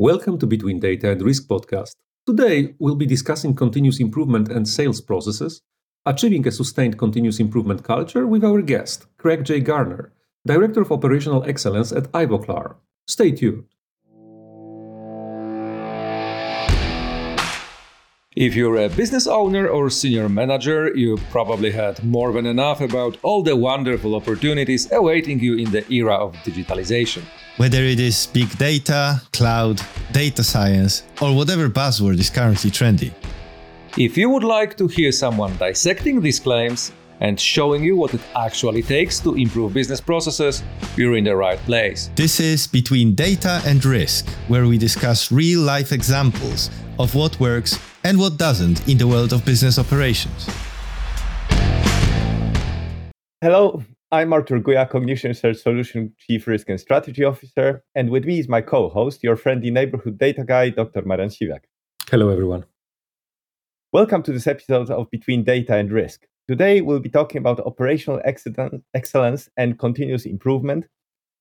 Welcome to Between Data and Risk podcast. Today, we'll be discussing continuous improvement and sales processes, achieving a sustained continuous improvement culture with our guest, Craig J. Garner, Director of Operational Excellence at Ivoclar. Stay tuned. If you're a business owner or senior manager, you probably had more than enough about all the wonderful opportunities awaiting you in the era of digitalization. Whether it is big data, cloud, data science, or whatever buzzword is currently trendy. If you would like to hear someone dissecting these claims and showing you what it actually takes to improve business processes, you're in the right place. This is Between Data and Risk, where we discuss real life examples of what works and what doesn't in the world of business operations. Hello, I'm Artur Guja, Cognition Search Solution Chief Risk and Strategy Officer, and with me is my co-host, your friendly neighborhood data guy, Dr. Marian Siwiak. Hello, everyone. Welcome to this episode of Between Data and Risk. Today, we'll be talking about operational excellence and continuous improvement.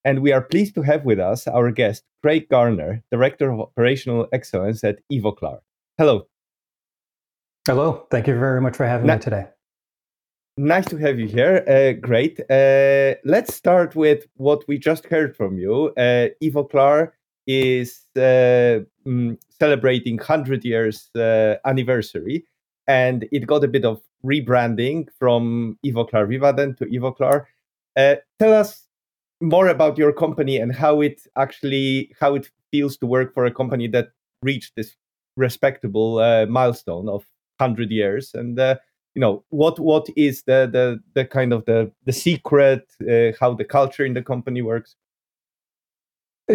And we are pleased to have with us our guest, Craig Garner, Director of Operational Excellence at Ivoclar. Hello. Hello. Thank you very much for having Na- me today. Nice to have you here. Uh, great. Uh, let's start with what we just heard from you. Uh, Ivoclar is uh, mm, celebrating 100 years uh, anniversary, and it got a bit of rebranding from Ivoclar Vivadent to Ivoclar. Uh, tell us more about your company and how it actually how it feels to work for a company that reached this respectable milestone of 100 years and you know what what is the the the kind of the the secret uh, how the culture in the company works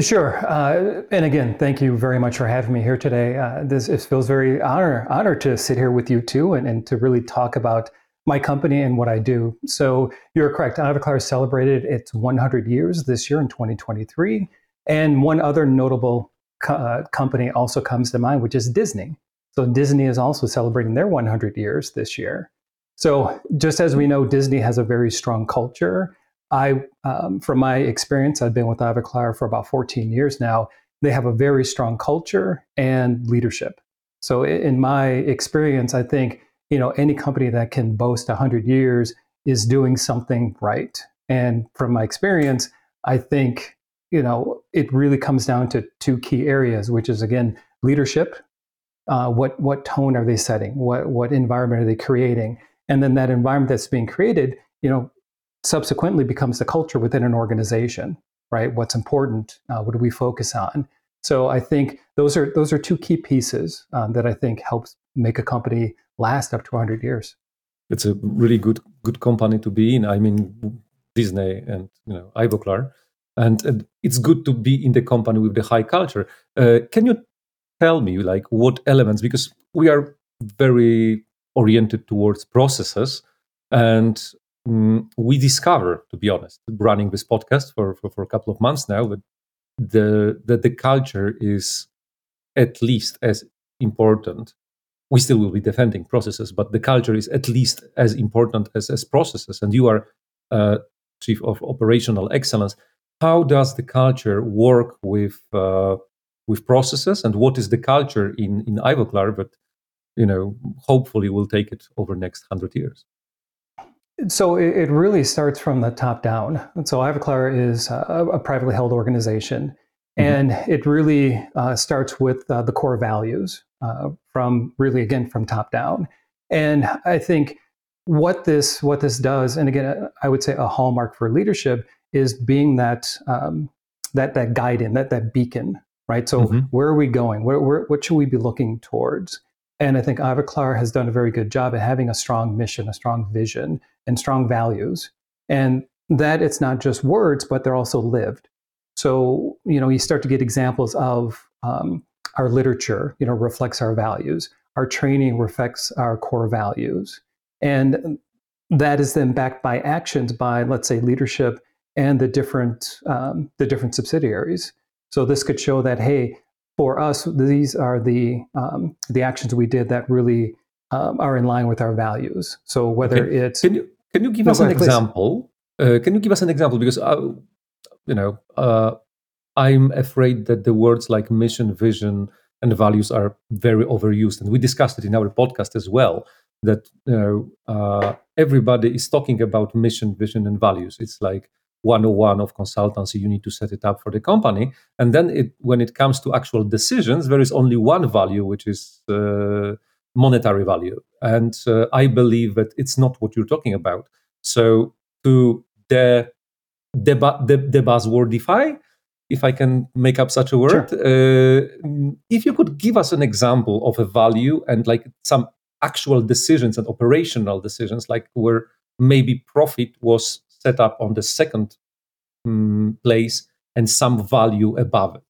Sure, uh, and again, thank you very much for having me here today. Uh, this it feels very honor honor to sit here with you too, and, and to really talk about my company and what I do. So you're correct. Ivoclar celebrated its 100 years this year in 2023, and one other notable co- uh, company also comes to mind, which is Disney. So Disney is also celebrating their 100 years this year. So just as we know, Disney has a very strong culture. I, um, from my experience, I've been with Ivoclar for about 14 years now. They have a very strong culture and leadership. So in my experience, I think you know any company that can boast 100 years is doing something right. And from my experience, I think you know it really comes down to two key areas, which is again leadership uh, what what tone are they setting? What what environment are they creating? And then that environment that's being created, you know, subsequently becomes the culture within an organization, right? What's important? Uh, what do we focus on? So I think those are those are two key pieces um, that I think helps make a company last up to 100 years. It's a really good good company to be in. I mean, Disney and you know Ivoclar, and, and it's good to be in the company with the high culture. Uh, can you tell me like what elements because we are very oriented towards processes and um, we discover to be honest running this podcast for, for, for a couple of months now that the that the culture is at least as important. We still will be defending processes but the culture is at least as important as, as processes. And you are uh, chief of operational excellence. How does the culture work with uh, with processes and what is the culture in in Ivoclar but you know hopefully will take it over next 100 years. So it really starts from the top down. So Ivoclar is a, a privately held organization mm-hmm. and it really uh, starts with uh, the core values uh, from really again from top down. And i think what this what this does and again i would say a hallmark for leadership is being that um, that that guiding that that beacon right? So mm-hmm. where are we going? Where, where, what should we be looking towards? And I think Ivoclar has done a very good job at having a strong mission, a strong vision, and strong values. And that it's not just words, but they're also lived. So, you know, you start to get examples of um, our literature, you know, reflects our values. Our training reflects our core values. And that is then backed by actions by, let's say, leadership and the different, um, the different subsidiaries. So this could show that hey, for us, these are the um, the actions we did that really um, are in line with our values. So whether okay. it's can you can you give no, us an ahead, example? Uh, can you give us an example because uh, you know uh, I'm afraid that the words like mission, vision, and values are very overused. And we discussed it in our podcast as well that you uh, everybody is talking about mission, vision, and values. It's like 101 of consultancy. You need to set it up for the company. And then it, when it comes to actual decisions, there is only one value, which is uh, monetary value. And uh, I believe that it's not what you're talking about. So to the, the, the, the buzzwordify, if I can make up such a word. Sure. Uh, if you could give us an example of a value and like some actual decisions and operational decisions, like where maybe profit was set up on the second um, place and some value above it,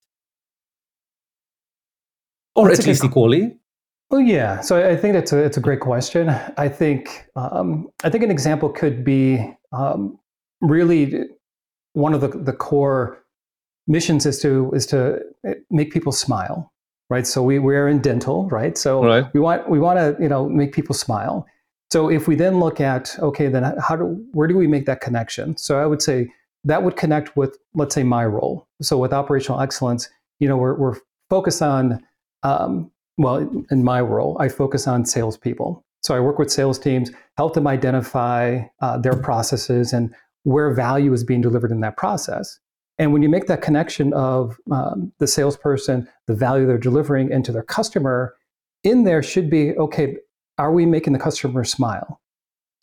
or that's at least equally. Well, yeah. So I think that's a it's a great question. I think um, I think an example could be um, really one of the the core missions is to is to make people smile right so we we're in dental right so right. we want we want to you know make people smile so if we then look at okay then how do where do we make that connection? So i would say that would connect with let's say my role. So with operational excellence you know we're, we're focused on um, well in my role i focus on salespeople. So i work with sales teams help them identify uh, their processes and where value is being delivered in that process. And when you make that connection of um, the salesperson, the value they're delivering into their customer, in there should be okay, are we making the customer smile?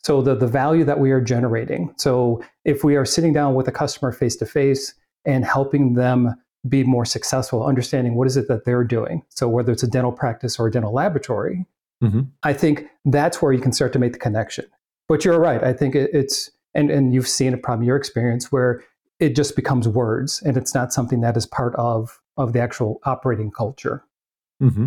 So the, the value that we are generating. So if we are sitting down with a customer face to face and helping them be more successful, understanding what is it that they're doing. So whether it's a dental practice or a dental laboratory, mm-hmm. I think that's where you can start to make the connection. But you're right. I think it, it's and and you've seen it from your experience where it just becomes words and it's not something that is part of of the actual operating culture mm-hmm.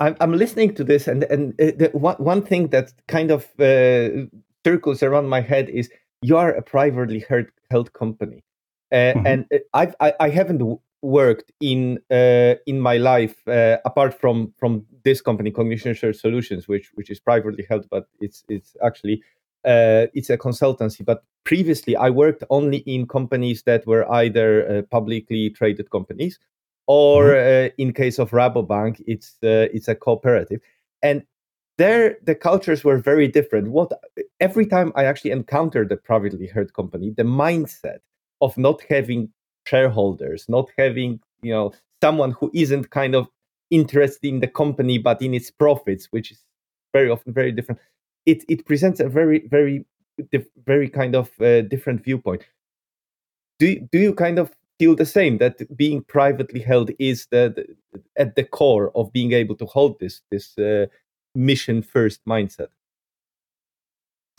I'm, listening to this and and uh, the, one, one thing that kind of uh, circles around my head is you are a privately held, held company uh, mm-hmm. and uh, I've, I, I haven't worked in uh, in my life uh, apart from from this company cognition shared solutions which which is privately held but it's it's actually uh, it's a consultancy. But previously, I worked only in companies that were either uh, publicly traded companies, or mm-hmm. uh, in case of Rabobank, it's uh, it's a cooperative, and there the cultures were very different. What every time I actually encountered a privately held company, the mindset of not having shareholders, not having you know someone who isn't kind of interested in the company but in its profits, which is very often very different it it presents a very very very kind of uh, different viewpoint. Do do you kind of feel the same that being privately held is the, the at the core of being able to hold this this uh, mission first mindset?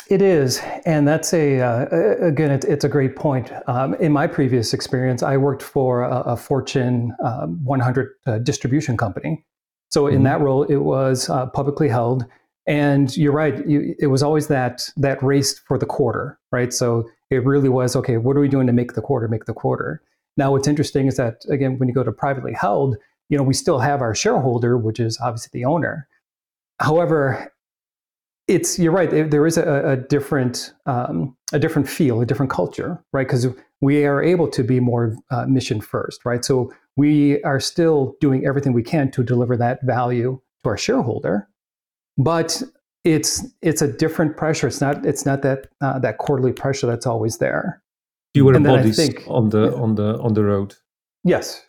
It is, and that's a uh, again, it's, it's a great point. Um, in my previous experience, I worked for a, a Fortune um, 100 uh, distribution company. So in mm-hmm. that role, it was uh, publicly held and you're right. You, it was always that that race for the quarter, right? So it really was okay. What are we doing to make the quarter? Make the quarter. Now, what's interesting is that again, when you go to privately held, you know, we still have our shareholder, which is obviously the owner. However, it's you're right. There is a, a different um, a different feel, a different culture, right? Because we are able to be more uh, mission first, right? So we are still doing everything we can to deliver that value to our shareholder, but it's it's a different pressure. It's not it's not that uh, that quarterly pressure that's always there. Fewer bodies think, on the yeah. on the on the road. Yes.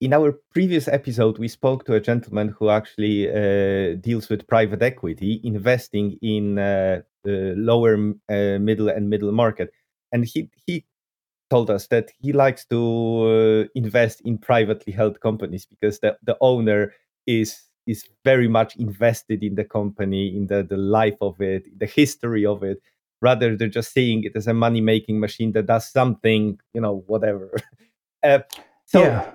In our previous episode, we spoke to a gentleman who actually uh, deals with private equity, investing in uh, the lower, uh, middle, and middle market, and he he told us that he likes to uh, invest in privately held companies because the the owner is is very much invested in the company, in the, the life of it, the history of it, rather than just seeing it as a money making machine that does something, you know, whatever. uh, so yeah.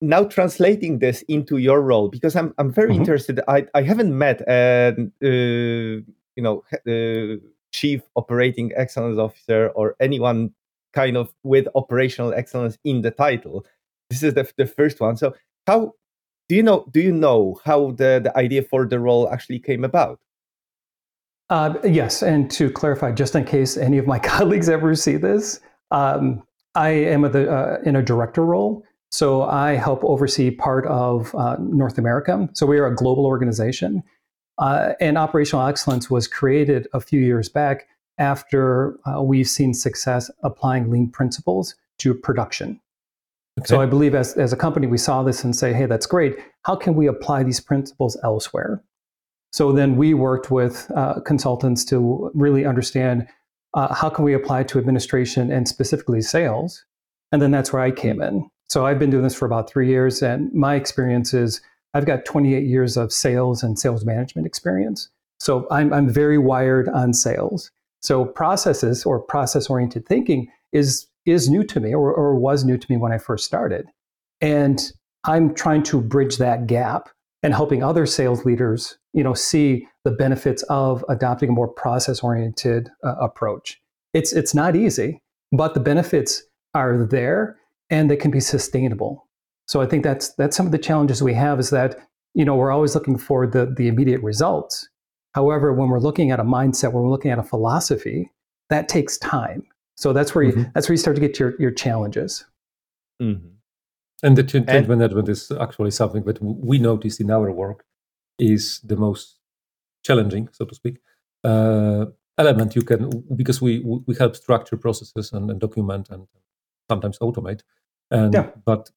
now translating this into your role, because I'm I'm very mm-hmm. interested. I I haven't met uh, uh, you know uh, chief operating excellence officer or anyone kind of with operational excellence in the title. This is the the first one. So how do you know do you know how the, the idea for the role actually came about uh, yes and to clarify just in case any of my colleagues ever see this um, I am the, uh, in a director role. So I help oversee part of uh, North America. So we are a global organization. Uh, and operational excellence was created a few years back after uh, we've seen success applying lean principles to production. Okay. So I believe as, as a company, we saw this and say, hey, that's great. How can we apply these principles elsewhere? So then we worked with uh, consultants to really understand uh, how can we apply to administration and specifically sales. And then that's where I came in. So I've been doing this for about three years, and my experience is I've got 28 years of sales and sales management experience. So I'm, I'm very wired on sales. So processes or process oriented thinking is is new to me or, or was new to me when I first started. And I'm trying to bridge that gap and helping other sales leaders, you know, see the benefits of adopting a more process-oriented uh, approach. It's it's not easy, but the benefits are there and they can be sustainable. So I think that's that's some of the challenges we have is that you know we're always looking for the the immediate results. However, when we're looking at a mindset, when we're looking at a philosophy, that takes time. So that's where you, mm-hmm. that's where you start to get your your challenges. Mm-hmm. And the change and, management is actually something that we noticed in our work is the most challenging, so to speak, uh, element you can because we we help structure processes and, and document and sometimes automate. And yeah. but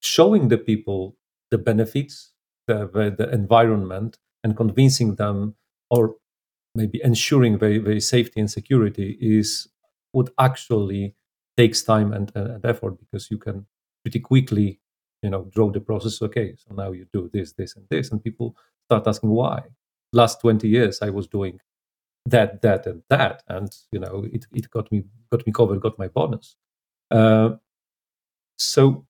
showing the people the benefits, the, the, the environment, and convincing them, or maybe ensuring their, their safety and security is what actually takes time and, and effort because you can pretty quickly you know draw the process okay so now you do this this and this and people start asking why. Last 20 years i was doing that that and that and you know it, it got me got me covered got my bonus. Uh, so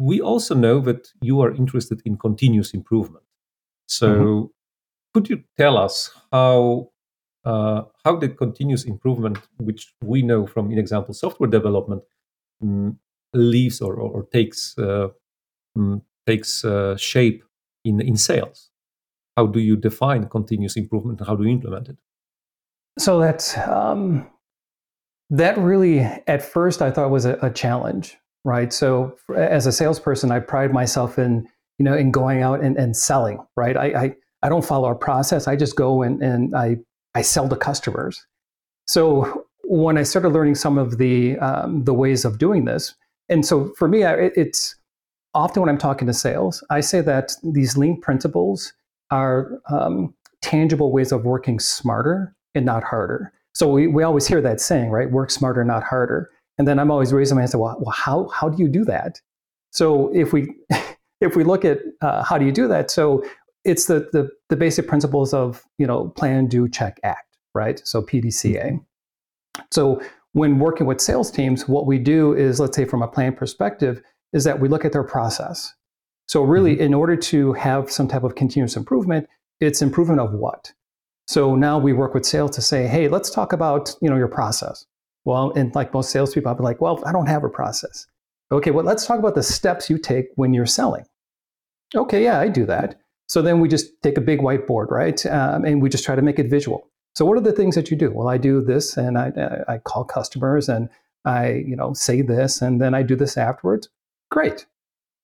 we also know that you are interested in continuous improvement. So mm-hmm. could you tell us how uh, how the continuous improvement which we know from in example software development um, leaves or, or, or takes uh, um, takes uh, shape in in sales? How do you define continuous improvement and how do you implement it? So that's um, that really at first I thought was a, a challenge, right? So as a salesperson, I pride myself in you know in going out and, and selling, right? I, I I don't follow a process. I just go and, and I I sell to customers. So when I started learning some of the um, the ways of doing this, and so for me, it, it's often when I'm talking to sales, I say that these lean principles are um, tangible ways of working smarter and not harder. So we, we always hear that saying, right? Work smarter, not harder. And then I'm always raising my hand and say, well, well how, how do you do that? So if we if we look at uh, how do you do that, so it's the, the the basic principles of you know plan, do, check, act, right? So PDCA. Mm-hmm. So when working with sales teams, what we do is, let's say from a plan perspective, is that we look at their process. So really, mm-hmm. in order to have some type of continuous improvement, it's improvement of what? So now we work with sales to say, hey, let's talk about you know your process. Well, and like most salespeople, I'll be like, well, I don't have a process. Okay, well, let's talk about the steps you take when you're selling. Okay, yeah, I do that. So then we just take a big whiteboard, right? Um, and we just try to make it visual. So what are the things that you do? Well, I do this and I, uh, I call customers and I, you know, say this and then I do this afterwards. Great.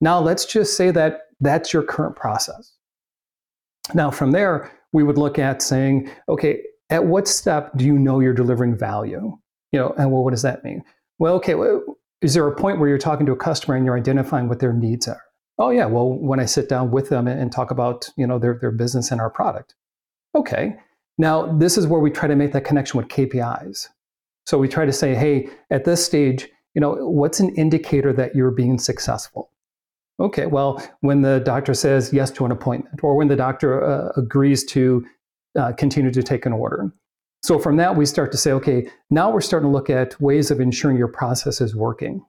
Now let's just say that that's your current process. Now from there, we would look at saying, okay, at what step do you know you're delivering value? You know, and well, what does that mean? Well, okay, well, is there a point where you're talking to a customer and you're identifying what their needs are? Oh yeah, well, when I sit down with them and talk about, you know, their, their business and our product. Okay, now, this is where we try to make that connection with KPIs. So we try to say, hey, at this stage, you know, what's an indicator that you're being successful? Okay, well, when the doctor says yes to an appointment, or when the doctor uh, agrees to uh, continue to take an order. So from that, we start to say, okay, now we're starting to look at ways of ensuring your process is working.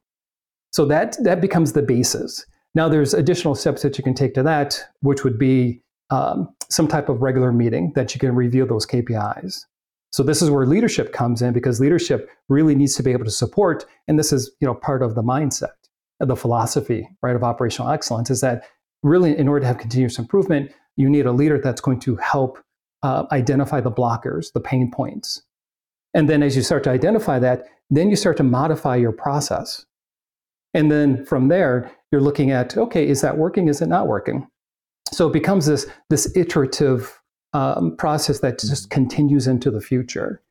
So that that becomes the basis. Now, there's additional steps that you can take to that, which would be um, some type of regular meeting that you can review those KPIs. So this is where leadership comes in because leadership really needs to be able to support, and this is you know part of the mindset, the philosophy, right, of operational excellence is that really in order to have continuous improvement, you need a leader that's going to help uh, identify the blockers, the pain points, and then as you start to identify that, then you start to modify your process. And then from there, you're looking at, okay, is that working? Is it not working? So it becomes this, this iterative um, process that just continues into the future.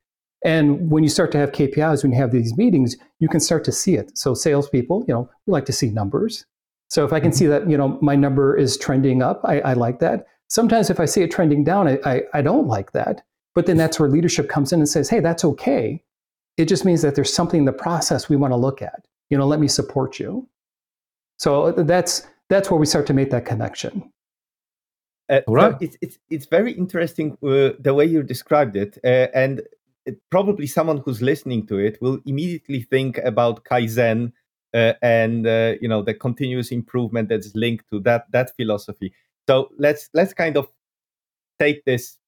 And when you start to have KPIs, when you have these meetings, you can start to see it. So salespeople, you know, we like to see numbers. So if I can mm-hmm. see that, you know, my number is trending up, I, I like that. Sometimes if I see it trending down, I, I, I don't like that. But then that's where leadership comes in and says, hey, that's okay. It just means that there's something in the process we want to look at. You know, let me support you. So that's that's where we start to make that connection. Uh, right. So it's, it's, it's very interesting uh, the way you described it. Uh, and it, probably someone who's listening to it will immediately think about Kaizen uh, and uh, you know the continuous improvement that's linked to that that philosophy. So let's let's kind of take this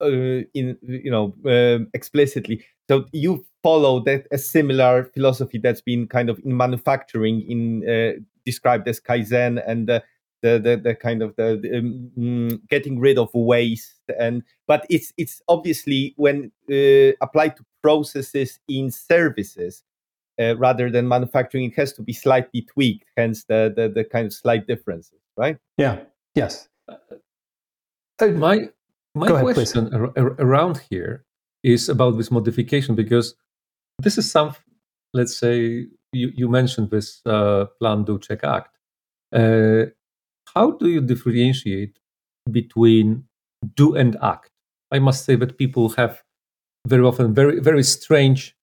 uh, in you know um, explicitly. So you follow that a similar philosophy that's been kind of in manufacturing in described as Kaizen and the the, the kind of the, the um, mm, getting rid of waste and but it's it's obviously when uh, applied to processes in services uh, rather than manufacturing it has to be slightly tweaked hence the, the the kind of slight differences right? Yeah. Yes. Uh, my my ahead, question ar- around here is about this modification because this is some let's say you, you mentioned this uh, plan do check act. Uh, how do you differentiate between do and act? I must say that people have very often very very strange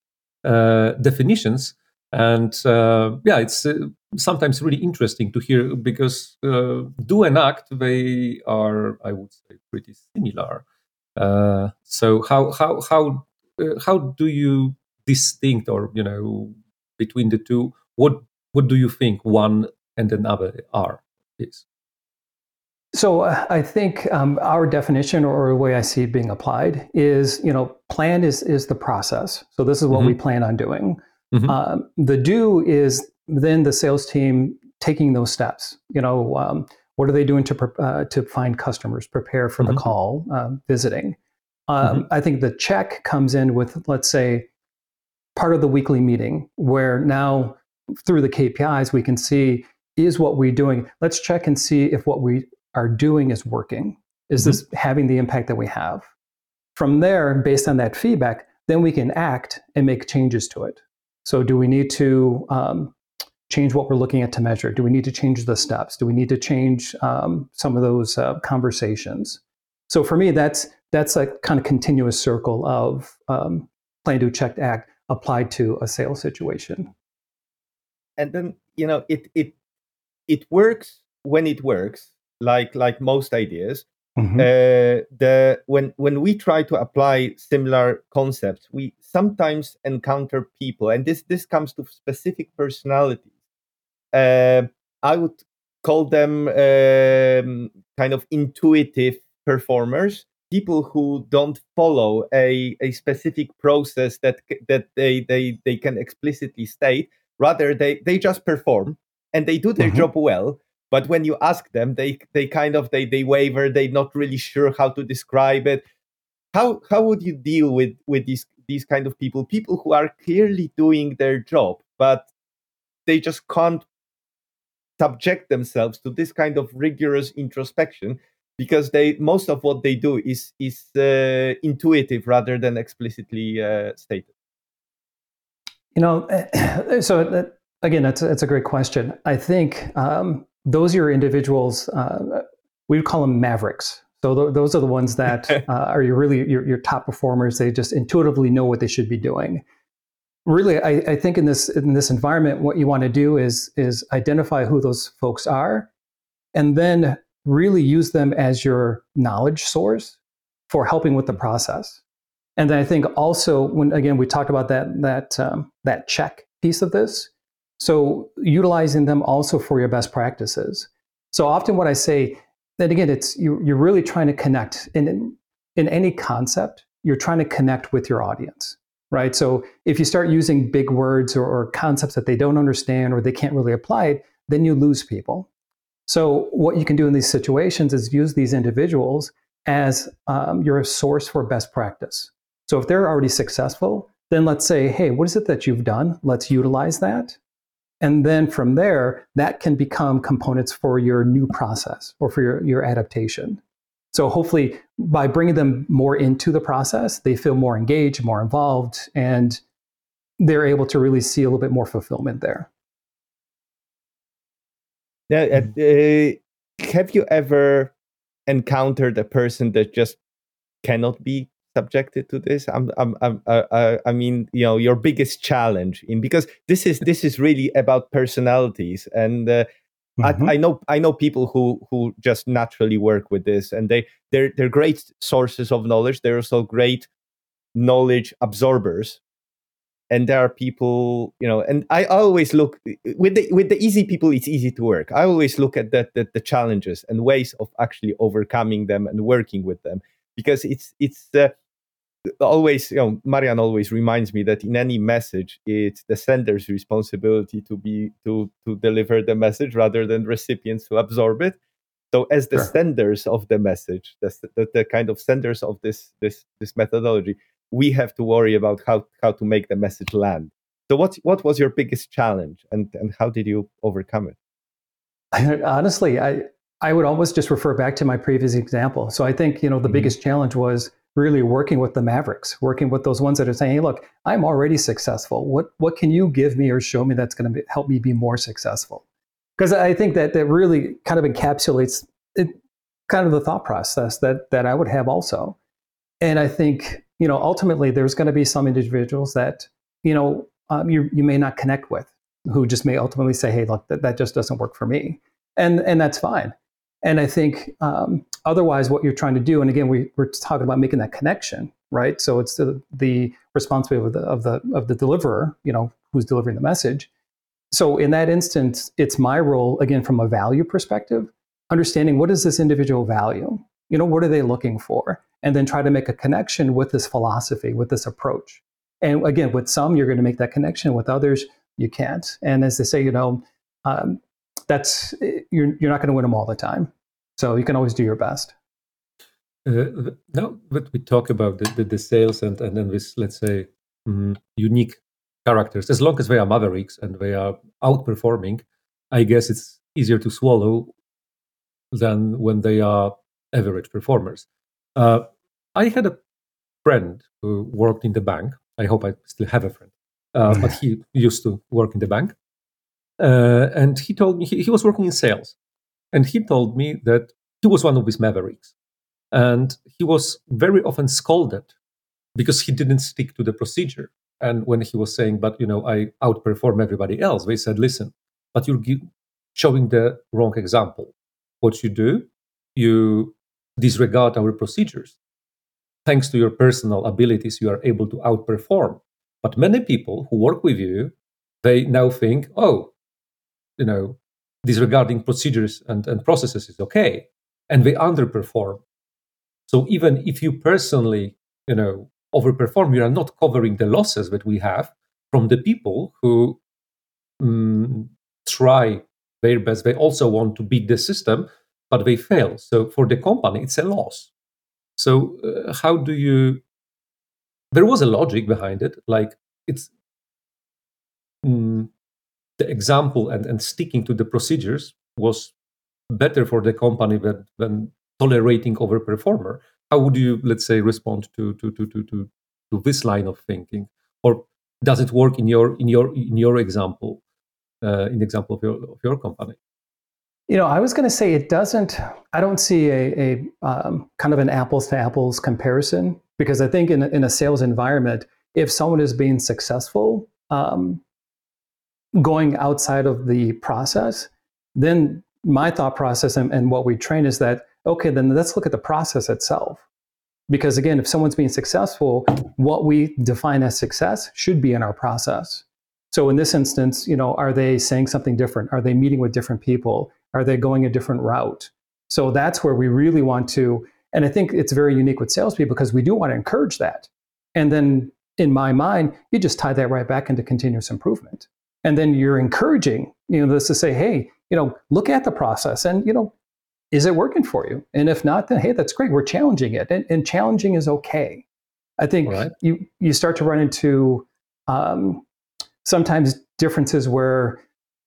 uh, definitions, and uh, yeah, it's uh, sometimes really interesting to hear because uh, do and act they are, I would say, pretty similar. Uh, so how how how uh, how do you distinct or you know between the two? What what do you think one and another are? Is so uh, I think um, our definition or the way I see it being applied is, you know, plan is is the process. So this is what mm-hmm. we plan on doing. Mm-hmm. Um, the do is then the sales team taking those steps. You know, um, what are they doing to uh, to find customers, prepare for mm-hmm. the call, um, visiting. Um, mm-hmm. I think the check comes in with, let's say, part of the weekly meeting where now through the KPIs we can see is what we're doing. Let's check and see if what we are doing is working? Is mm-hmm. this having the impact that we have? From there, based on that feedback, then we can act and make changes to it. So, do we need to um, change what we're looking at to measure? Do we need to change the steps? Do we need to change um, some of those uh, conversations? So, for me, that's that's a kind of continuous circle of um, plan, do, check, act applied to a sales situation. And then you know it it it works when it works like like most ideas mm-hmm. uh, the when when we try to apply similar concepts we sometimes encounter people and this this comes to specific personalities uh, i would call them um, kind of intuitive performers people who don't follow a, a specific process that that they, they they can explicitly state rather they they just perform and they do their mm-hmm. job well but when you ask them they they kind of they they waver. They're not really sure how to describe it. How how would you deal with with these these kind of people? People who are clearly doing their job but they just can't subject themselves to this kind of rigorous introspection because they most of what they do is is uh, intuitive rather than explicitly uh, stated. You know so that, again that's, that's a great question. I think um, those are your individuals. Uh, we would call them mavericks. So th- those are the ones that uh, are your really your, your, top performers. They just intuitively know what they should be doing. Really, I, I think in this in this environment, what you want to do is is identify who those folks are, and then really use them as your knowledge source for helping with the process. And then I think also when again we talked about that that um, that check piece of this, so utilizing them also for your best practices. So often what I say, that again, it's you, you're really trying to connect in, in any concept, you're trying to connect with your audience, right? So if you start using big words or, or concepts that they don't understand or they can't really apply it, then you lose people. So what you can do in these situations is use these individuals as um, your source for best practice. So if they're already successful, then let's say, hey, what is it that you've done? Let's utilize that. And then from there, that can become components for your new process or for your, your adaptation. So hopefully, by bringing them more into the process, they feel more engaged, more involved, and they're able to really see a little bit more fulfillment there. Now, uh, uh, have you ever encountered a person that just cannot be subjected to this? I'm, I'm, I'm, uh, I mean, you know, your biggest challenge in because this is this is really about personalities, and uh, mm-hmm. I, I, know I know people who who just naturally work with this, and they they're they're great sources of knowledge. They're also great knowledge absorbers and there are people you know and i always look with the with the easy people it's easy to work i always look at the, the, the challenges and ways of actually overcoming them and working with them because it's it's uh, always you know marian always reminds me that in any message it's the sender's responsibility to be to to deliver the message rather than recipients to absorb it so as the sure. senders of the message the, the, the kind of senders of this this this methodology we have to worry about how how to make the message land. So what what was your biggest challenge and and how did you overcome it? Honestly, I I would almost just refer back to my previous example. So I think, you know, the mm-hmm. biggest challenge was really working with the mavericks, working with those ones that are saying, "Hey, look, I'm already successful. What what can you give me or show me that's going to help me be more successful?" Because I think that that really kind of encapsulates it, kind of the thought process that that I would have also. And I think you know, ultimately there's going to be some individuals that, you know, um, you, you may not connect with who just may ultimately say, hey, look, that, that just doesn't work for me. And, and that's fine. And I think um, otherwise, what you're trying to do, and again, we, we're talking about making that connection, right? So it's the, the responsibility of the, of the of the deliverer, you know, who's delivering the message. So in that instance, it's my role again from a value perspective, understanding what is this individual value, you know, what are they looking for, and then try to make a connection with this philosophy, with this approach. And again, with some, you're going to make that connection. With others, you can't. And as they say, you know, um, that's you're you're not going to win them all the time. So you can always do your best. Uh, now that we talk about the, the, the, sales and and then this let's say mm, unique characters, as long as they are mavericks and they are outperforming, I guess it's easier to swallow than when they are average performers. Uh, I had a friend who worked in the bank. I hope I still have a friend, uh, but he used to work in the bank. Uh, and he told me he, he, was working in sales. And he told me that he was one of his mavericks. And he was very often scolded because he didn't stick to the procedure. And when he was saying, but you know, I outperform everybody else, they said, listen, but you're showing the wrong example. What you do, you disregard our procedures. Thanks to your personal abilities, you are able to outperform. But many people who work with you, they now think, oh, you know, disregarding procedures and, and processes is okay. And they underperform. So even if you personally, you know, overperform, you are not covering the losses that we have from the people who um, try their best. They also want to beat the system, but they fail. So for the company, it's a loss. So uh, how do you? There was a logic behind it, like it's mm, the example and, and sticking to the procedures was better for the company than, than tolerating overperformer. How would you, let's say, respond to to to to to, to this line of thinking, or does it work in your in your in your example, uh, in the example of your of your company? You know, I was going to say it doesn't. I don't see a, a um, kind of an apples to apples comparison because I think in in a sales environment, if someone is being successful, um, going outside of the process, then my thought process and, and what we train is that okay, then let's look at the process itself. Because again, if someone's being successful, what we define as success should be in our process. So in this instance, you know, are they saying something different? Are they meeting with different people? Are they going a different route? So that's where we really want to, and I think it's very unique with salespeople because we do want to encourage that. And then in my mind, you just tie that right back into continuous improvement. And then you're encouraging, you know, this to say, hey, you know, look at the process and, you know, is it working for you? And if not, then hey, that's great. We're challenging it. And, and challenging is okay. I think Alright. you you start to run into um, sometimes differences where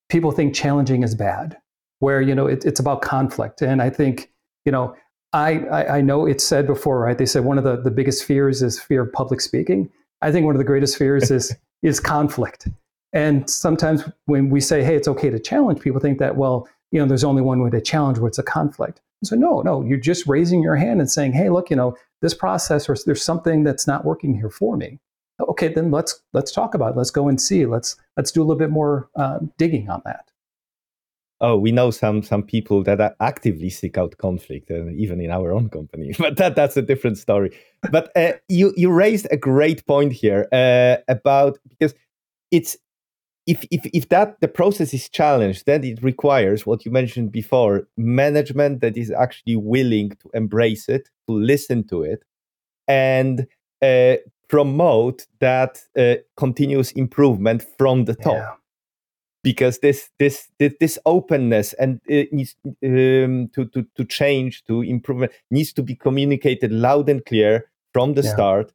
people think challenging is bad, where you know it, it's about conflict, and I think you know I, I I know it's said before, right? They said one of the the biggest fears is fear of public speaking. I think one of the greatest fears is is conflict. And sometimes when we say, "Hey, it's okay to challenge," people think that well, you know, there's only one way to challenge where it's a conflict. So no, no, you're just raising your hand and saying, "Hey, look, you know, this process or there's something that's not working here for me." Okay, then let's let's talk about it. Let's go and see. Let's let's do a little bit more uh, digging on that. Oh, we know some some people that actively seek out conflict, uh, even in our own company. But that that's a different story. But uh, you you raised a great point here uh, about because it's if if if that the process is challenged, then it requires what you mentioned before management that is actually willing to embrace it, to listen to it, and uh, promote that uh, continuous improvement from the top Yeah. because this this this, this openness and it needs um, to, to to change to improvement needs to be communicated loud and clear from the Yeah. start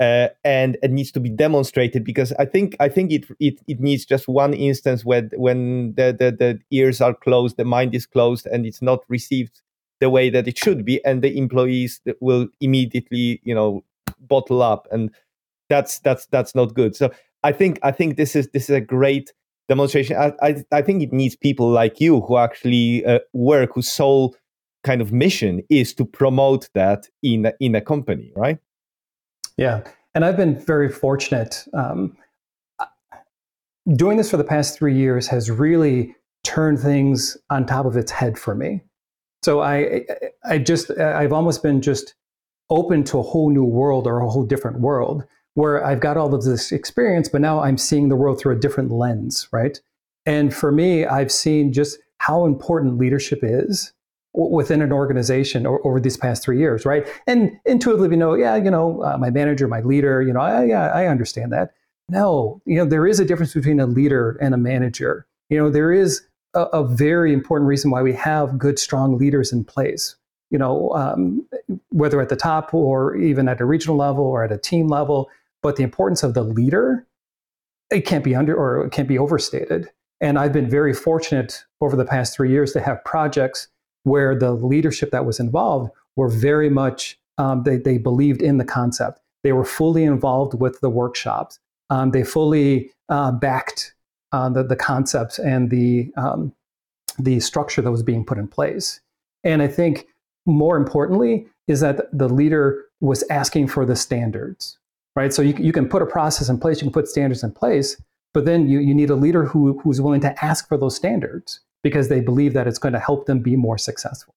uh, and it needs to be demonstrated because I think I think it it, it needs just one instance when when the, the the ears are closed the mind is closed and it's not received the way that it should be and the employees will immediately you know bottle up and that's that's that's not good so I think I think this is this is a great demonstration. I, I, I think it needs people like you who actually uh, work, whose sole kind of mission is to promote that in in a company, right? Yeah, and I've been very fortunate. Um, doing this for the past three years has really turned things on top of its head for me. So I, I just, I've almost been just open to a whole new world or a whole different world where I've got all of this experience, but now I'm seeing the world through a different lens, right? And for me, I've seen just how important leadership is within an organization o- over these past three years, right? And intuitively, you know, yeah, you know, uh, my manager, my leader, you know, I, yeah, I understand that. No, you know, there is a difference between a leader and a manager. You know, there is a, a very important reason why we have good, strong leaders in place. You know, um, whether at the top or even at a regional level or at a team level, but the importance of the leader, it can't be under or it can't be overstated. And I've been very fortunate over the past three years to have projects where the leadership that was involved were very much um, they, they believed in the concept. They were fully involved with the workshops. Um, they fully uh, backed uh, the, the concepts and the um, the structure that was being put in place. And I think more importantly is that the leader was asking for the standards, right? So you, you can put a process in place, you can put standards in place, but then you, you need a leader who, who's willing to ask for those standards because they believe that it's going to help them be more successful.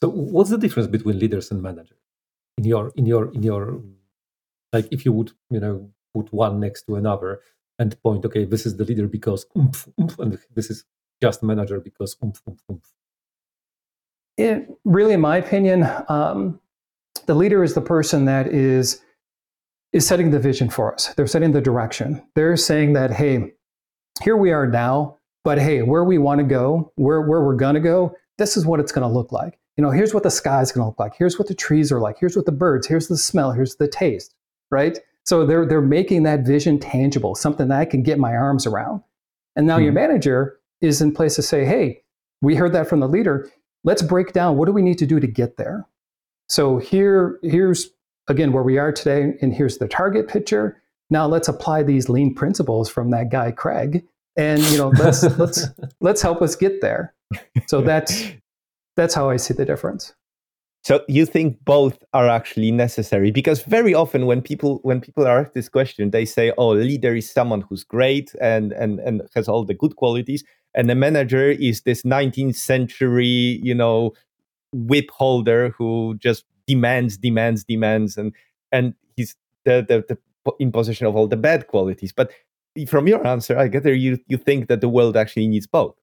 So, what's the difference between leaders and managers in your in your in your like if you would you know put one next to another and point, okay, this is the leader because oomph, oomph, and this is just manager because oomph, oomph, oomph. It, really, in my opinion, um, the leader is the person that is is setting the vision for us. They're setting the direction. They're saying that, hey, here we are now, but hey, where we want to go, where where we're gonna go, this is what it's gonna look like. You know, here's what the sky's gonna look like. Here's what the trees are like. Here's what the birds. Here's the smell. Here's the taste. Right. So they're they're making that vision tangible, something that I can get my arms around. And now your Mhm. manager is in place to say, hey, we heard that from the leader. Let's break down what do we need to do to get there. So here, here's again where we are today, and here's the target picture. Now let's apply these lean principles from that guy Craig, and you know let's let's let's help us get there. So that's that's how I see the difference. So you think both are actually necessary? Because very often when people when people are asked this question, they say, "Oh, a leader is someone who's great and and and has all the good qualities, and the manager is this 19th century, you know, whip holder who just demands, demands, demands, and and he's the the, the in possession of all the bad qualities." But from your answer, I get there. You you think that the world actually needs both.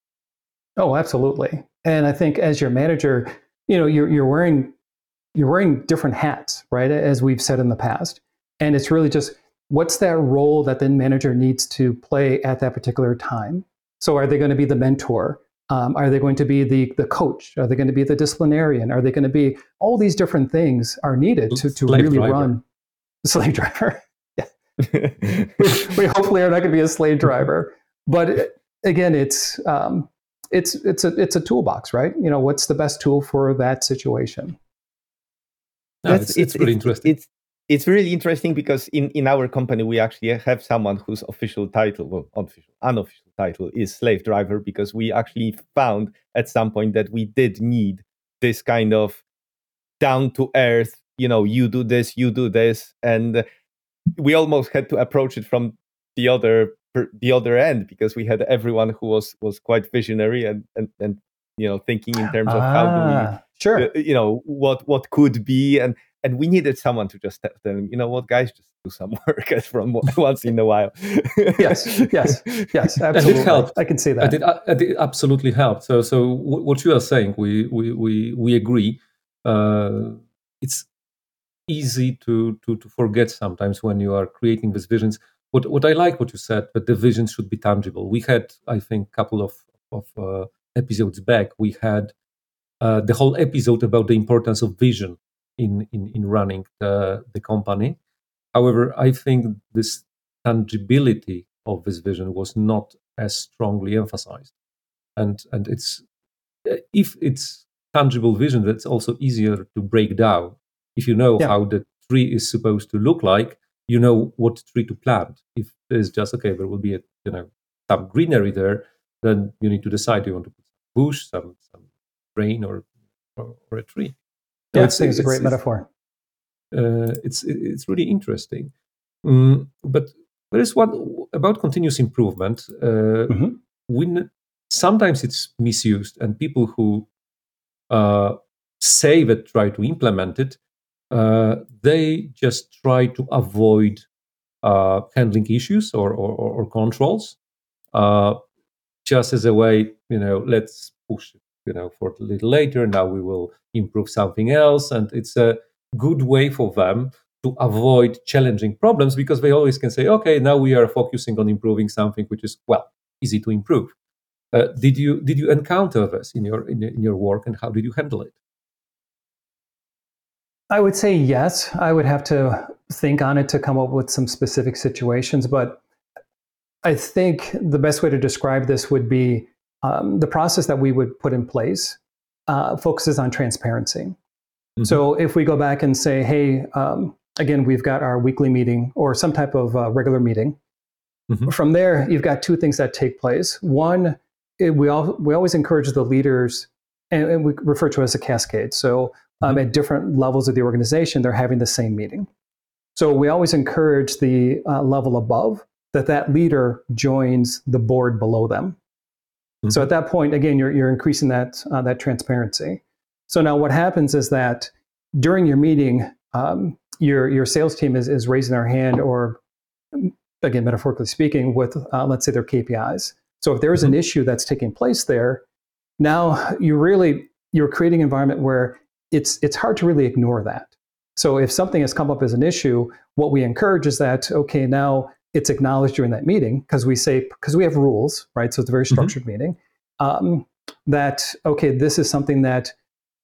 Oh, absolutely. And I think as your manager, you know, you're you're wearing you're wearing different hats, right? As we've said in the past. And it's really just what's that role that the manager needs to play at that particular time. So are they going to be the mentor? Um, are they going to be the the coach? Are they going to be the disciplinarian? Are they going to be all these different things are needed to, to Slave really driver. run the slave driver. Yeah. we hopefully are not going to be a slave driver. But again, it's um, it's it's a it's a toolbox, right? You know, what's the best tool for that situation? No, it's, it's, it's, really interesting. It's it's really interesting because in, in our company we actually have someone whose official title, well, unofficial, unofficial title is slave driver because we actually found at some point that we did need this kind of down to earth. You know, you do this, you do this, and we almost had to approach it from the other the other end because we had everyone who was was quite visionary and and, and you know thinking in terms of ah, how do we ah, sure. uh, you know what what could be and and we needed someone to just tell them you know what guys just do some work from once in a while. Yes yes yes absolutely it helped. I can see that. It, it absolutely helped so so what you are saying we we we, we agree. Uh, it's easy to, to to forget sometimes when you are creating these visions what what I like what you said, that the vision should be tangible. We had, I think, a couple of of uh, episodes back, we had uh, the whole episode about the importance of vision in in, in running the, the company. However, I think this tangibility of this vision was not as strongly emphasized, and and it's if it's tangible vision, that's also easier to break down. If you know yeah. how the tree is supposed to look like, you know what tree to plant. If it's just okay, there will be a you know some greenery there, then you need to decide do you want to put some bush, some some rain, or or, or a tree. So yeah, it's, it's, a great it's, metaphor. Uh, it's it's really interesting, mm, but there is one about continuous improvement. Uh, mm-hmm. When sometimes it's misused, and people who uh, say that try to implement it uh, they just try to avoid uh, handling issues or, or, or controls uh, just as a way, you know, let's push it, you know, for a little later. Now we will improve something else. And it's a good way for them to avoid challenging problems because they always can say, okay, now we are focusing on improving something which is, well, easy to improve. Uh, did you did you encounter this in your in, in your work and how did you handle it? I would say yes. I would have to think on it to come up with some specific situations, but I think the best way to describe this would be um, the process that we would put in place uh, focuses on transparency. Mm-hmm. So if we go back and say, hey, um, again, we've got our weekly meeting or some type of uh, regular meeting. Mm-hmm. From there, you've got two things that take place. One, it, we all we always encourage the leaders, and, and we refer to it as a cascade. So um, mm-hmm. at different levels of the organization, they're having the same meeting. So we always encourage the uh, level above that that leader joins the board below them. Mm-hmm. So at that point, again, you're, you're increasing that, uh, that transparency. So now what happens is that during your meeting, um, your, your sales team is, is raising their hand or, again, metaphorically speaking, with, uh, let's say, their KPIs. So if there is mm-hmm. an issue that's taking place there, now you really, you're creating an environment where it's it's hard to really ignore that. So if something has come up as an issue, what we encourage is that okay, now it's acknowledged during that meeting because we say because we have rules, right? So it's a very mm-hmm. structured mm-hmm. meeting. Um, that okay, this is something that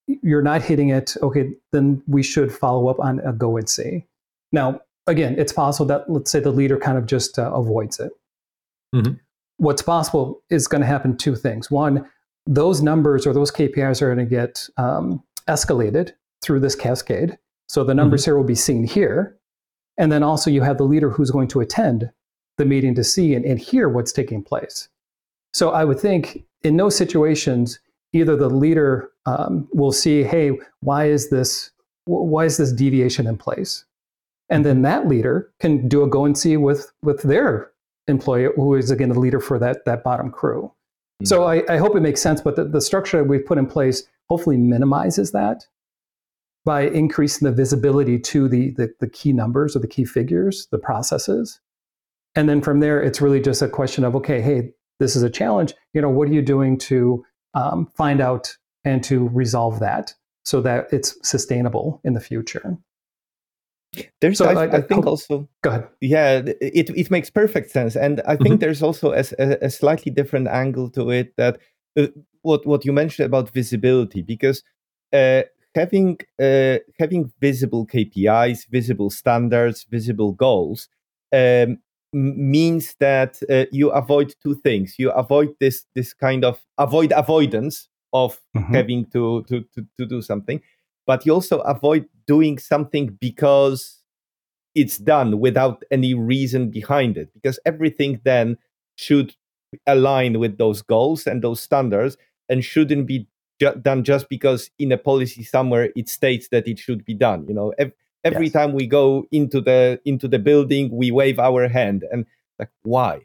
you're not hitting it. Okay, then we should follow up on a go and see. Now, again, it's possible that let's say the leader kind of just uh, avoids it. Mm-hmm. What's possible is going to happen two things. One, those numbers or those KPIs are going to get um, escalated through this cascade. So the numbers mm-hmm. here will be seen here. And then also you have the leader who's going to attend the meeting to see and, and hear what's taking place. So I would think in those situations, either the leader um, will see, hey, why is this why is this deviation in place? And then that leader can do a go and see with with their employee, who is again the leader for that that bottom crew. Mm-hmm. So I, I, hope it makes sense. But the, the structure that we've put in place hopefully minimizes that by increasing the visibility to the, the, the, key numbers or the key figures, the processes. And then from there, it's really just a question of, okay, hey, this is a challenge. You know, what are you doing to um, find out and to resolve that so that it's sustainable in the future? There's, so I, I, I think also, go ahead. Yeah, it, it makes perfect sense. And I think mm-hmm. there's also a, a, slightly different angle to it that uh, what what you mentioned about visibility because uh, having uh, having visible KPIs, visible standards, visible goals um, means that uh, you avoid two things. You avoid this this kind of avoid avoidance of mm-hmm. having to, to to to do something, but you also avoid doing something because it's done without any reason behind it. Because everything then should align with those goals and those standards and shouldn't be ju- done just because in a policy somewhere it states that it should be done you know? Ev- every yes. time we go into the into the building we wave our hand and like why?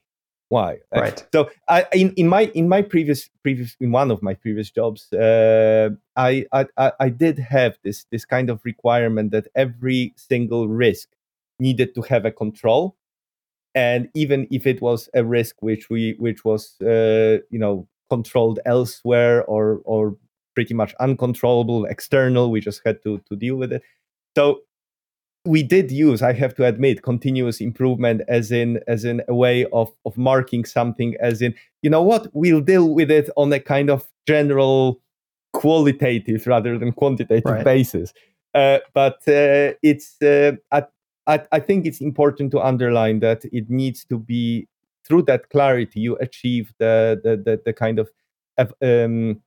Why? Right. so I, in, in my in my previous previous in one of my previous jobs uh, I, I i did have this this kind of requirement that every single risk needed to have a control. And even if it was a risk which we which was uh, you know controlled elsewhere or or pretty much uncontrollable external. We just had to to deal with it. So we did use i have to admit continuous improvement as in as in a way of of marking something as in you know what? We'll deal with it on a kind of general qualitative rather than quantitative right. basis. Uh, but uh, it's uh, at I, I think it's important to underline that it needs to be through that clarity you achieve the the the, the kind of um,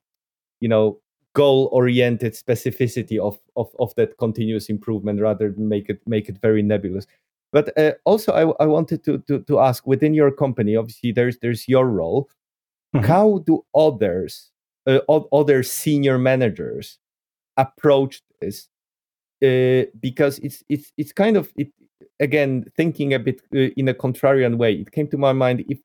you know goal oriented specificity of, of of that continuous improvement rather than make it make it very nebulous. But uh, also I, I wanted to, to to ask within your company obviously there's there's your role. Mm-hmm. how do others uh, other senior managers approach this? Uh, because it's it's it's kind of it again thinking a bit uh, in a contrarian way it came to my mind if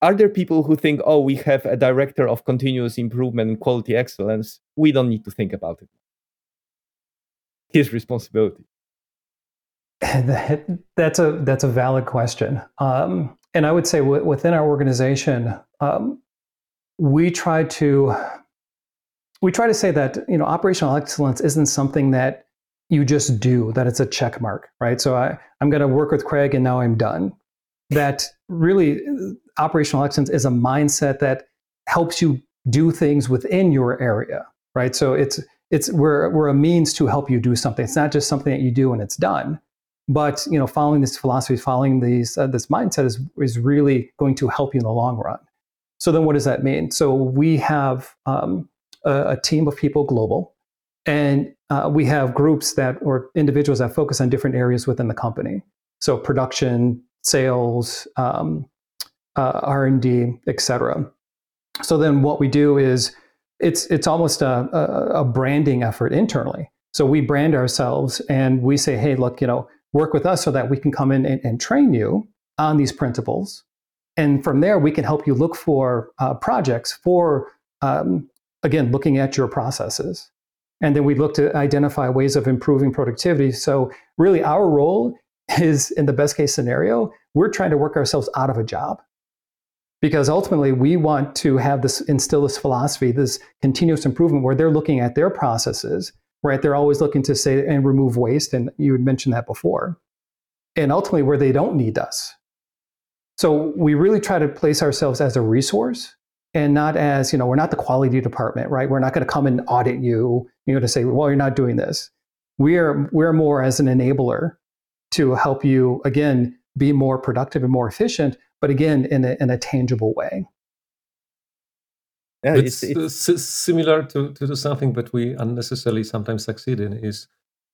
are there people who think oh we have a director of continuous improvement and quality excellence we don't need to think about it. His responsibility. That, that's a that's a valid question. Um, and i would say w- within our organization um, we try to we try to say that you know operational excellence isn't something that you just do that it's a check mark right? So I, i'm going to work with craig and now i'm done. That really operational excellence is a mindset that helps you do things within your area right? So it's it's we're, we're a means to help you do something. It's not just something that you do and it's done but you know following this philosophy following these uh, this mindset is is really going to help you in the long run. So then what does that mean? So we have um, a, a team of people global, and uh, we have groups that or individuals that focus on different areas within the company. So production, sales, um, uh, R and D, etc. So then what we do is it's it's almost a, a, a branding effort internally. So we brand ourselves and we say, hey, look, you know, work with us so that we can come in and, and train you on these principles. And from there, we can help you look for uh, projects for um, again, looking at your processes. And then we look to identify ways of improving productivity. So, really, our role is in the best case scenario, we're trying to work ourselves out of a job. Because ultimately, we want to have this instill this philosophy, this continuous improvement where they're looking at their processes, right? They're always looking to say and remove waste. And you had mentioned that before. And ultimately, where they don't need us. So, we really try to place ourselves as a resource and not as you know we're not the quality department right we're not going to come and audit you you know to say well you're not doing this we're we're more as an enabler to help you again be more productive and more efficient but again in a, in a tangible way yeah, it's, it's, it's similar to, to do something but we unnecessarily sometimes succeed in is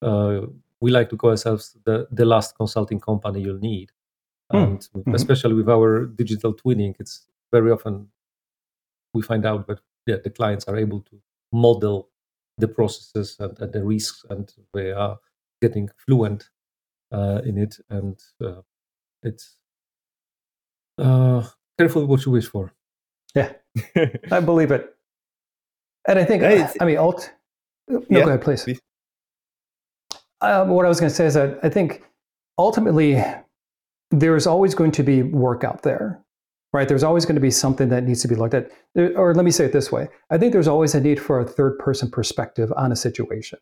uh, we like to call ourselves the, the last consulting company you'll need hmm. and mm-hmm. especially with our digital twinning it's very often we find out that yeah, the clients are able to model the processes and, and the risks, and they are getting fluent uh, in it. And uh, it's uh, careful what you wish for. Yeah, I believe it. And I think, hey, I mean, alt. No, yeah, go ahead, please. please. Um, what I was going to say is that I think ultimately there's always going to be work out there right? There's always going to be something that needs to be looked at. Or let me say it this way I think there's always a need for a third person perspective on a situation.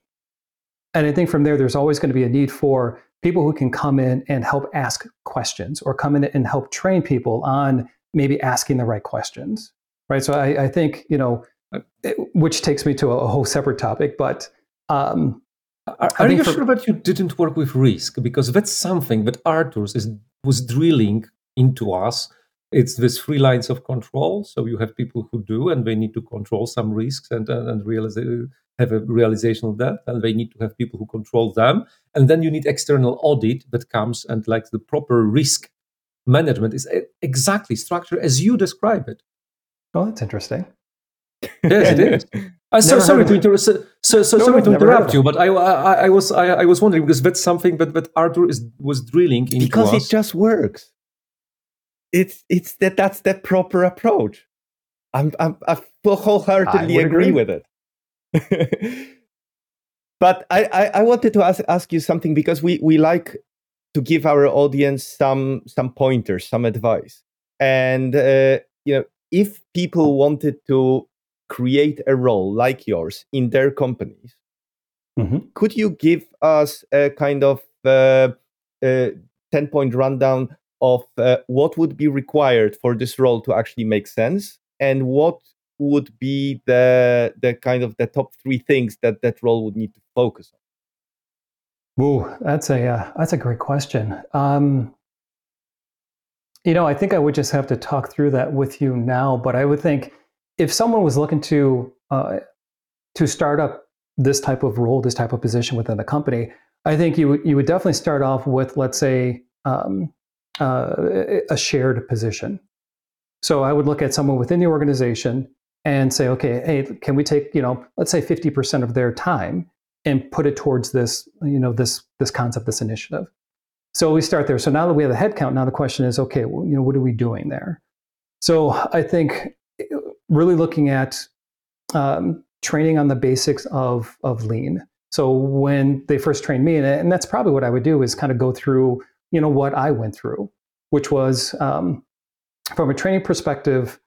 And I think from there, there's always going to be a need for people who can come in and help ask questions or come in and help train people on maybe asking the right questions, right? So I, I think, you know, which takes me to a, whole separate topic. But um, are, are you for, sure that you didn't work with risk? Because that's something that Artur's is was drilling into us. It's this three lines of control. So you have people who do, and they need to control some risks and and, and realize have a realization of that, and they need to have people who control them. And then you need external audit that comes and like the proper risk management is exactly structured as you describe it. Oh, that's interesting. Yes, it is. Uh, so, sorry to interrupt. So, so, so no, sorry to interrupt you, but I, I, I was, I, I, was wondering because that's something that, that Artur is was drilling into because us. it just works. It's, it's that that's the proper approach. I'm, I'm, I wholeheartedly agree, agree with it. but I, I, I, wanted to ask, ask you something because we, we like to give our audience some some pointers, some advice. And uh, you know, if people wanted to create a role like yours in their companies, mm-hmm. could you give us a kind of uh, uh, ten point rundown of uh, what would be required for this role to actually make sense, and what would be the the kind of the top three things that that role would need to focus on? Ooh, that's a uh, that's a great question. Um, you know, I think I would just have to talk through that with you now. But I would think if someone was looking to uh, to start up this type of role, this type of position within the company, I think you would you would definitely start off with, let's say, um, uh, a shared position. So I would look at someone within the organization and say, okay, hey, can we take, you know, let's say 50% of their time and put it towards this, you know, this this concept, this initiative. So we start there. So now that we have the headcount, now the question is, okay, well, you know, what are we doing there? So I think really looking at um, training on the basics of of lean. So when they first trained me, and, and that's probably what I would do is kind of go through, you know, what I went through, which was um, from a training perspective,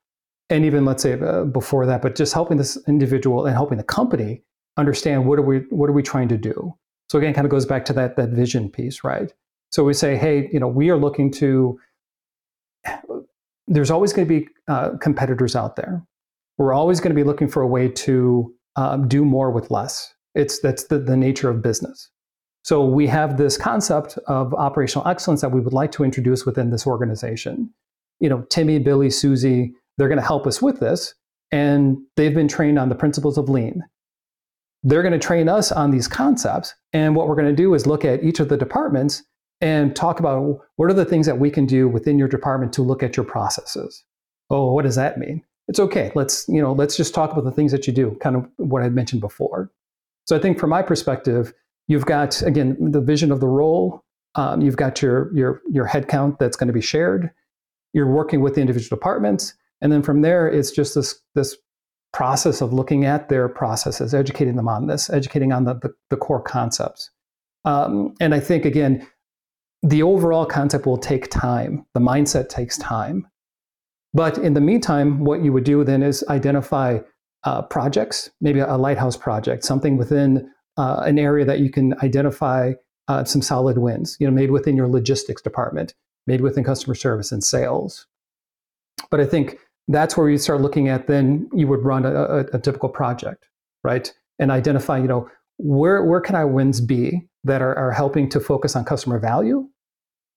and even let's say uh, before that, but just helping this individual and helping the company understand what are we what are we trying to do. So again, kind of goes back to that that vision piece, right? So we say, hey, you know, we are looking to. There's always going to be uh, competitors out there. We're always going to be looking for a way to um, do more with less. It's that's the, the nature of business. So we have this concept of operational excellence that we would like to introduce within this organization. You know, Timmy, Billy, Susie, they're going to help us with this. And they've been trained on the principles of lean. They're going to train us on these concepts. And what we're going to do is look at each of the departments and talk about what are the things that we can do within your department to look at your processes. Oh, what does that mean? It's okay. Let's, you know, let's just talk about the things that you do, kind of what I mentioned before. So I think from my perspective, you've got again the vision of the role. Um, you've got your your your headcount that's going to be shared. You're working with the individual departments, and then from there, it's just this this process of looking at their processes, educating them on this, educating on the, the, the core concepts. Um, and I think, again, the overall concept will take time. The mindset takes time. But in the meantime, what you would do then is identify uh, projects, maybe a lighthouse project, something within uh, an area that you can identify uh, some solid wins, you know, maybe within your logistics department, maybe within customer service and sales. But I think that's where you start looking at then you would run a, a, a typical project, right? And identify, you know, where, where can our wins be that are, are helping to focus on customer value,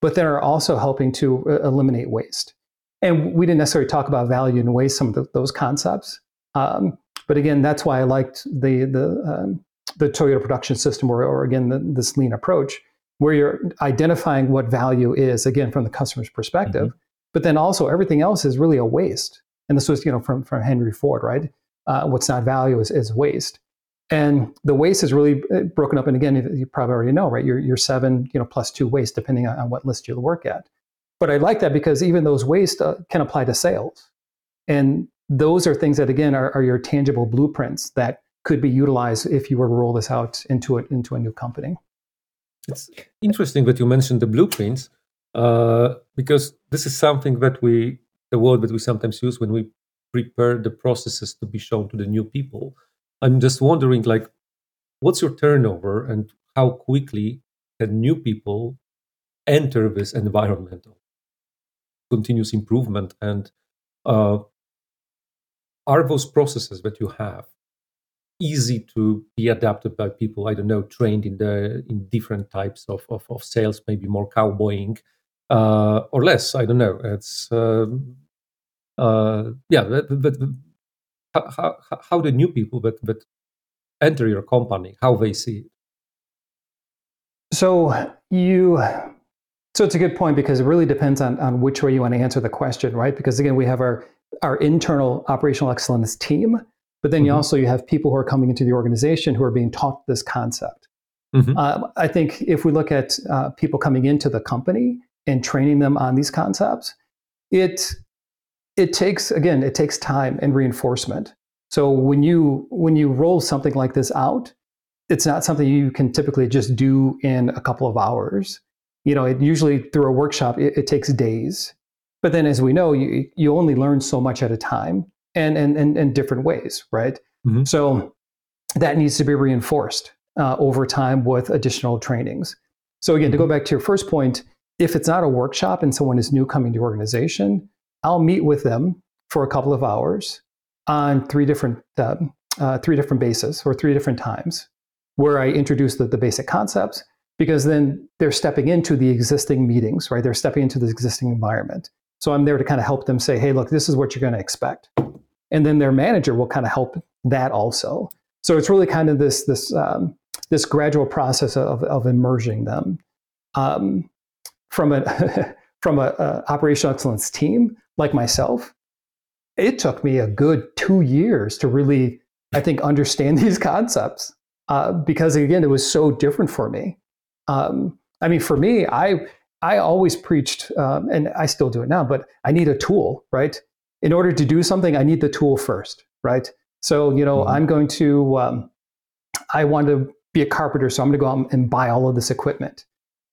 but then are also helping to uh, eliminate waste. And we didn't necessarily talk about value and waste, some of the, those concepts. Um, but again, that's why I liked the, the, um, the Toyota production system, or, or again, the, this lean approach, where you're identifying what value is, again, from the customer's perspective. Mm-hmm but then also everything else is really a waste. And this was, you know, from, from Henry Ford, right? Uh, what's not value is, is waste. And the waste is really uh, broken up. And again, you probably already know, right? You're, you're seven, you know, plus two waste, depending on, on what list you work at. But I like that because even those waste uh, can apply to sales. And those are things that, again, are, are your tangible blueprints that could be utilized if you were to roll this out into, a, into a new company. It's interesting that you mentioned the blueprints uh, because this is something that we, the word that we sometimes use when we prepare the processes to be shown to the new people. I'm just wondering, like, what's your turnover and how quickly can new people enter this environment of continuous improvement and uh, are those processes that you have easy to be adapted by people i don't know trained in the in different types of of, of sales maybe more cowboying uh, or less i don't know. It's uh, uh, yeah but, but how, how, how the new people that that enter your company how they see it? So you so it's a good point because it really depends on, on which way you want to answer the question right? Because again we have our our internal operational excellence team but then mm-hmm. you also you have people who are coming into the organization who are being taught this concept. Mm-hmm. Uh, I think if we look at uh, people coming into the company and training them on these concepts, it it takes again it takes time and reinforcement. So when you when you roll something like this out, it's not something you can typically just do in a couple of hours. You know, it usually through a workshop it, it takes days. But then, as we know, you you only learn so much at a time and and and, and different ways, right? Mm-hmm. So that needs to be reinforced uh, over time with additional trainings. So again, to go mm-hmm. back to your first point, if it's not a workshop and someone is new coming to organization, I'll meet with them for a couple of hours on three different uh, uh, three different bases or three different times, where I introduce the, the basic concepts because then they're stepping into the existing meetings, right? They're stepping into the existing environment. So I'm there to kind of help them say, hey, look, this is what you're going to expect and then their manager will kind of help that also. So it's really kind of this this um, this gradual process of of immersing them um, from a from a, a operational excellence team like myself. It took me a good two years to really, I think, understand these concepts uh, because again, it was so different for me. Um, I mean, for me, I I always preached, um, and I still do it now, but I need a tool, right? In order to do something, I need the tool first, right? So, you know, mm-hmm. I'm going to, um, I want to be a carpenter, so I'm going to go out and buy all of this equipment.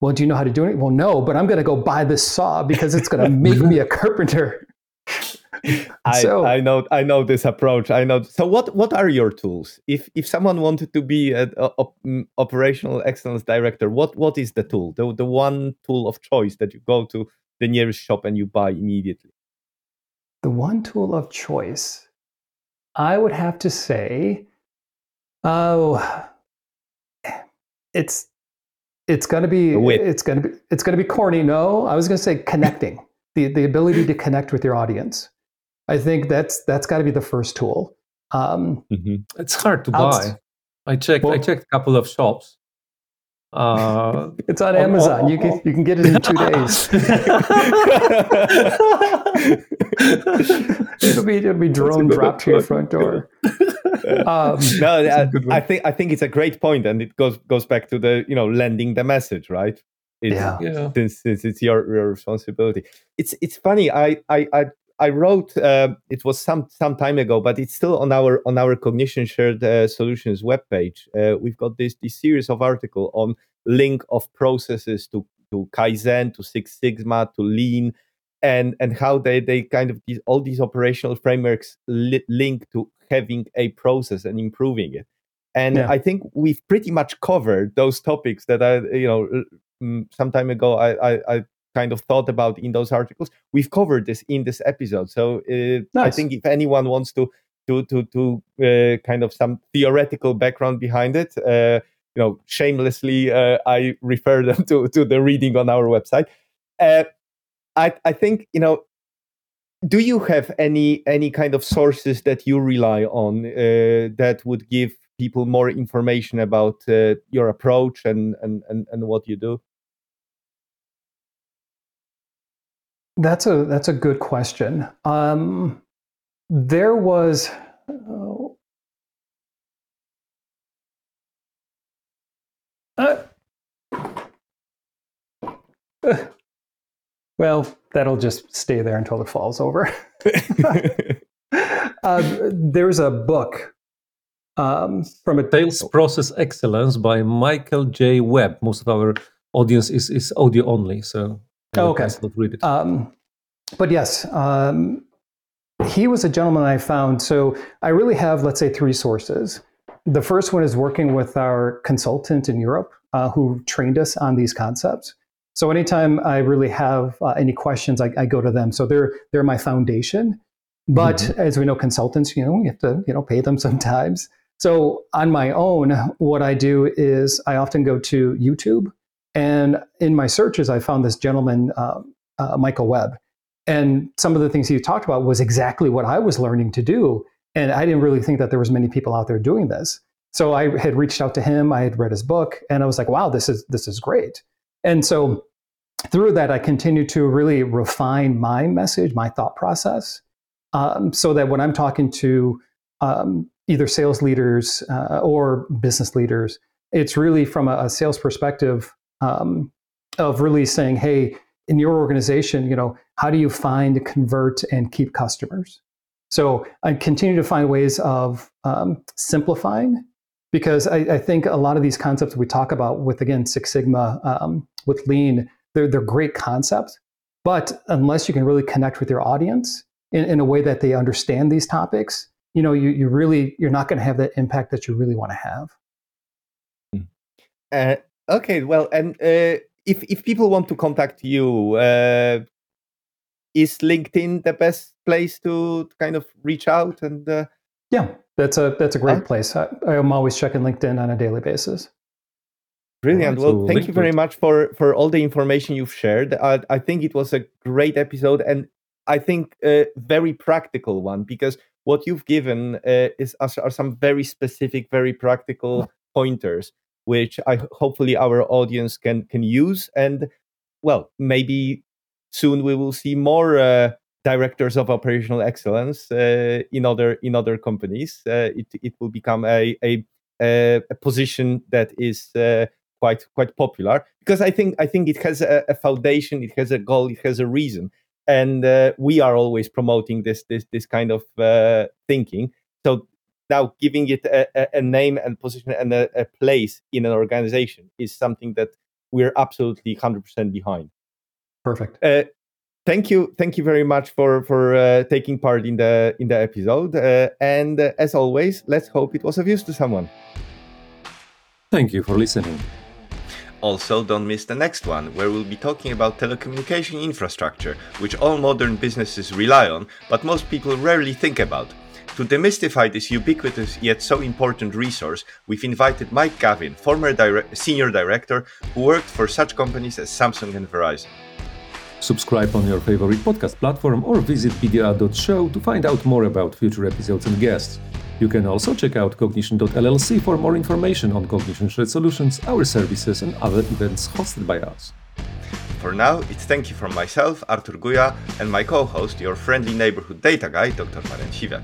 Well, do you know how to do it? Well, no, but I'm going to go buy this saw because it's going to make me a carpenter. I, so, I know I know this approach. I know. So what what are your tools? If if someone wanted to be an mm, operational excellence director, what what is the tool? The the one tool of choice that you go to the nearest shop and you buy immediately the one tool of choice, I would have to say, oh, it's it's going to be it's going to be it's going to be corny. No, I was going to say connecting the the ability to connect with your audience. I think that's that's got to be the first tool. Um, mm-hmm. It's hard to buy. I checked. Well, I checked a couple of shops. Uh, it's on Amazon. Oh, oh, you can you can get it in two days. it'll be it'll be drone dropped to your front door. Um, no, I, I, think I think it's a great point, and it goes goes back to the you know lending the message, right? It's, yeah. yeah. Since, since it's your, your responsibility. It's it's funny. I I I, I wrote. Uh, it was some some time ago, but it's still on our on our cognition shared uh, solutions webpage. Uh, we've got this this series of article on link of processes to to Kaizen, to Six Sigma, to Lean, and and how they they kind of these, all these operational frameworks li- link to having a process and improving it and yeah. i think we've pretty much covered those topics that i you know mm, some time ago I, I, I kind of thought about in those articles. We've covered this in this episode so uh, nice. i think if anyone wants to to to to uh, kind of some theoretical background behind it uh, you know shamelessly uh, i refer them to to the reading on our website. Uh, I, I think you know do you have any any kind of sources that you rely on uh, that would give people more information about uh, your approach and, and and and what you do that's a that's a good question um, there was uh, uh well, that'll just stay there until it falls over. uh, there's a book um, from a Sales Process Excellence by Michael J. Webb. Most of our audience is, is audio only, so oh, okay. Um, but yes, um, he was a gentleman I found. So I really have, let's say, three sources. The first one is working with our consultant in Europe uh, who trained us on these concepts. So anytime I really have uh, any questions, I, I, go to them. So they're they're my foundation. But mm-hmm. as we know, consultants, you know, we have to, you know, pay them sometimes. So on my own, what I do is I often go to YouTube, and in my searches, I found this gentleman, uh, uh, Michael Webb, and some of the things he talked about was exactly what I was learning to do, and I didn't really think that there was many people out there doing this. So I had reached out to him, I had read his book, and I was like, "Wow, this is this is great." And so through that, I continued to really refine my message, my thought process, um, so that when I'm talking to um, either sales leaders uh, or business leaders, it's really from a, a sales perspective um, of really saying, hey, in your organization, you know, how do you find, convert, and keep customers? So I continue to find ways of um, simplifying because I, I, think a lot of these concepts we talk about with again Six Sigma, um, with Lean, they're they're great concepts, but unless you can really connect with your audience in, in a way that they understand these topics, you know, you, you really you're not going to have that impact that you really want to have. Hmm. Okay, well, and uh, if if people want to contact you, uh, is LinkedIn the best place to, to kind of reach out and? Uh, yeah, that's a that's a great place. I, I'm always checking LinkedIn on a daily basis. Brilliant. Well, so thank you very much for for all the information you've shared. I, I think it was a great episode, and I think a very practical one because what you've given uh, is are some very specific, very practical pointers, which I hopefully our audience can can use. And well, maybe soon we will see more uh, directors of operational excellence uh, in other in other companies. Uh, it it will become a a, a position that is uh, quite quite popular because I think I think it has a, a foundation, it has a goal, it has a reason and uh, we are always promoting this this this kind of uh, thinking. So now giving it a, a name and position and a, a, place in an organization is something that we're absolutely 100% behind. Perfect. Uh, thank you, thank you very much for for uh, taking part in the in the episode. Uh, and uh, as always, let's hope it was of use to someone. Thank you for listening. Also, don't miss the next one, where we'll be talking about telecommunication infrastructure, which all modern businesses rely on, but most people rarely think about. To demystify this ubiquitous yet so important resource, we've invited Mike Gavin, former dire- senior director who worked for such companies as Samsung and Verizon. Subscribe on your favorite podcast platform or visit bda.show to find out more about future episodes and guests. You can also check out Cognition.llc for more information on Cognition Shared Solutions, our services, and other events hosted by us. For now, it's thank you from myself, Artur Guja, and my co host, your friendly neighborhood data guy, Dr. Marian Siwiak.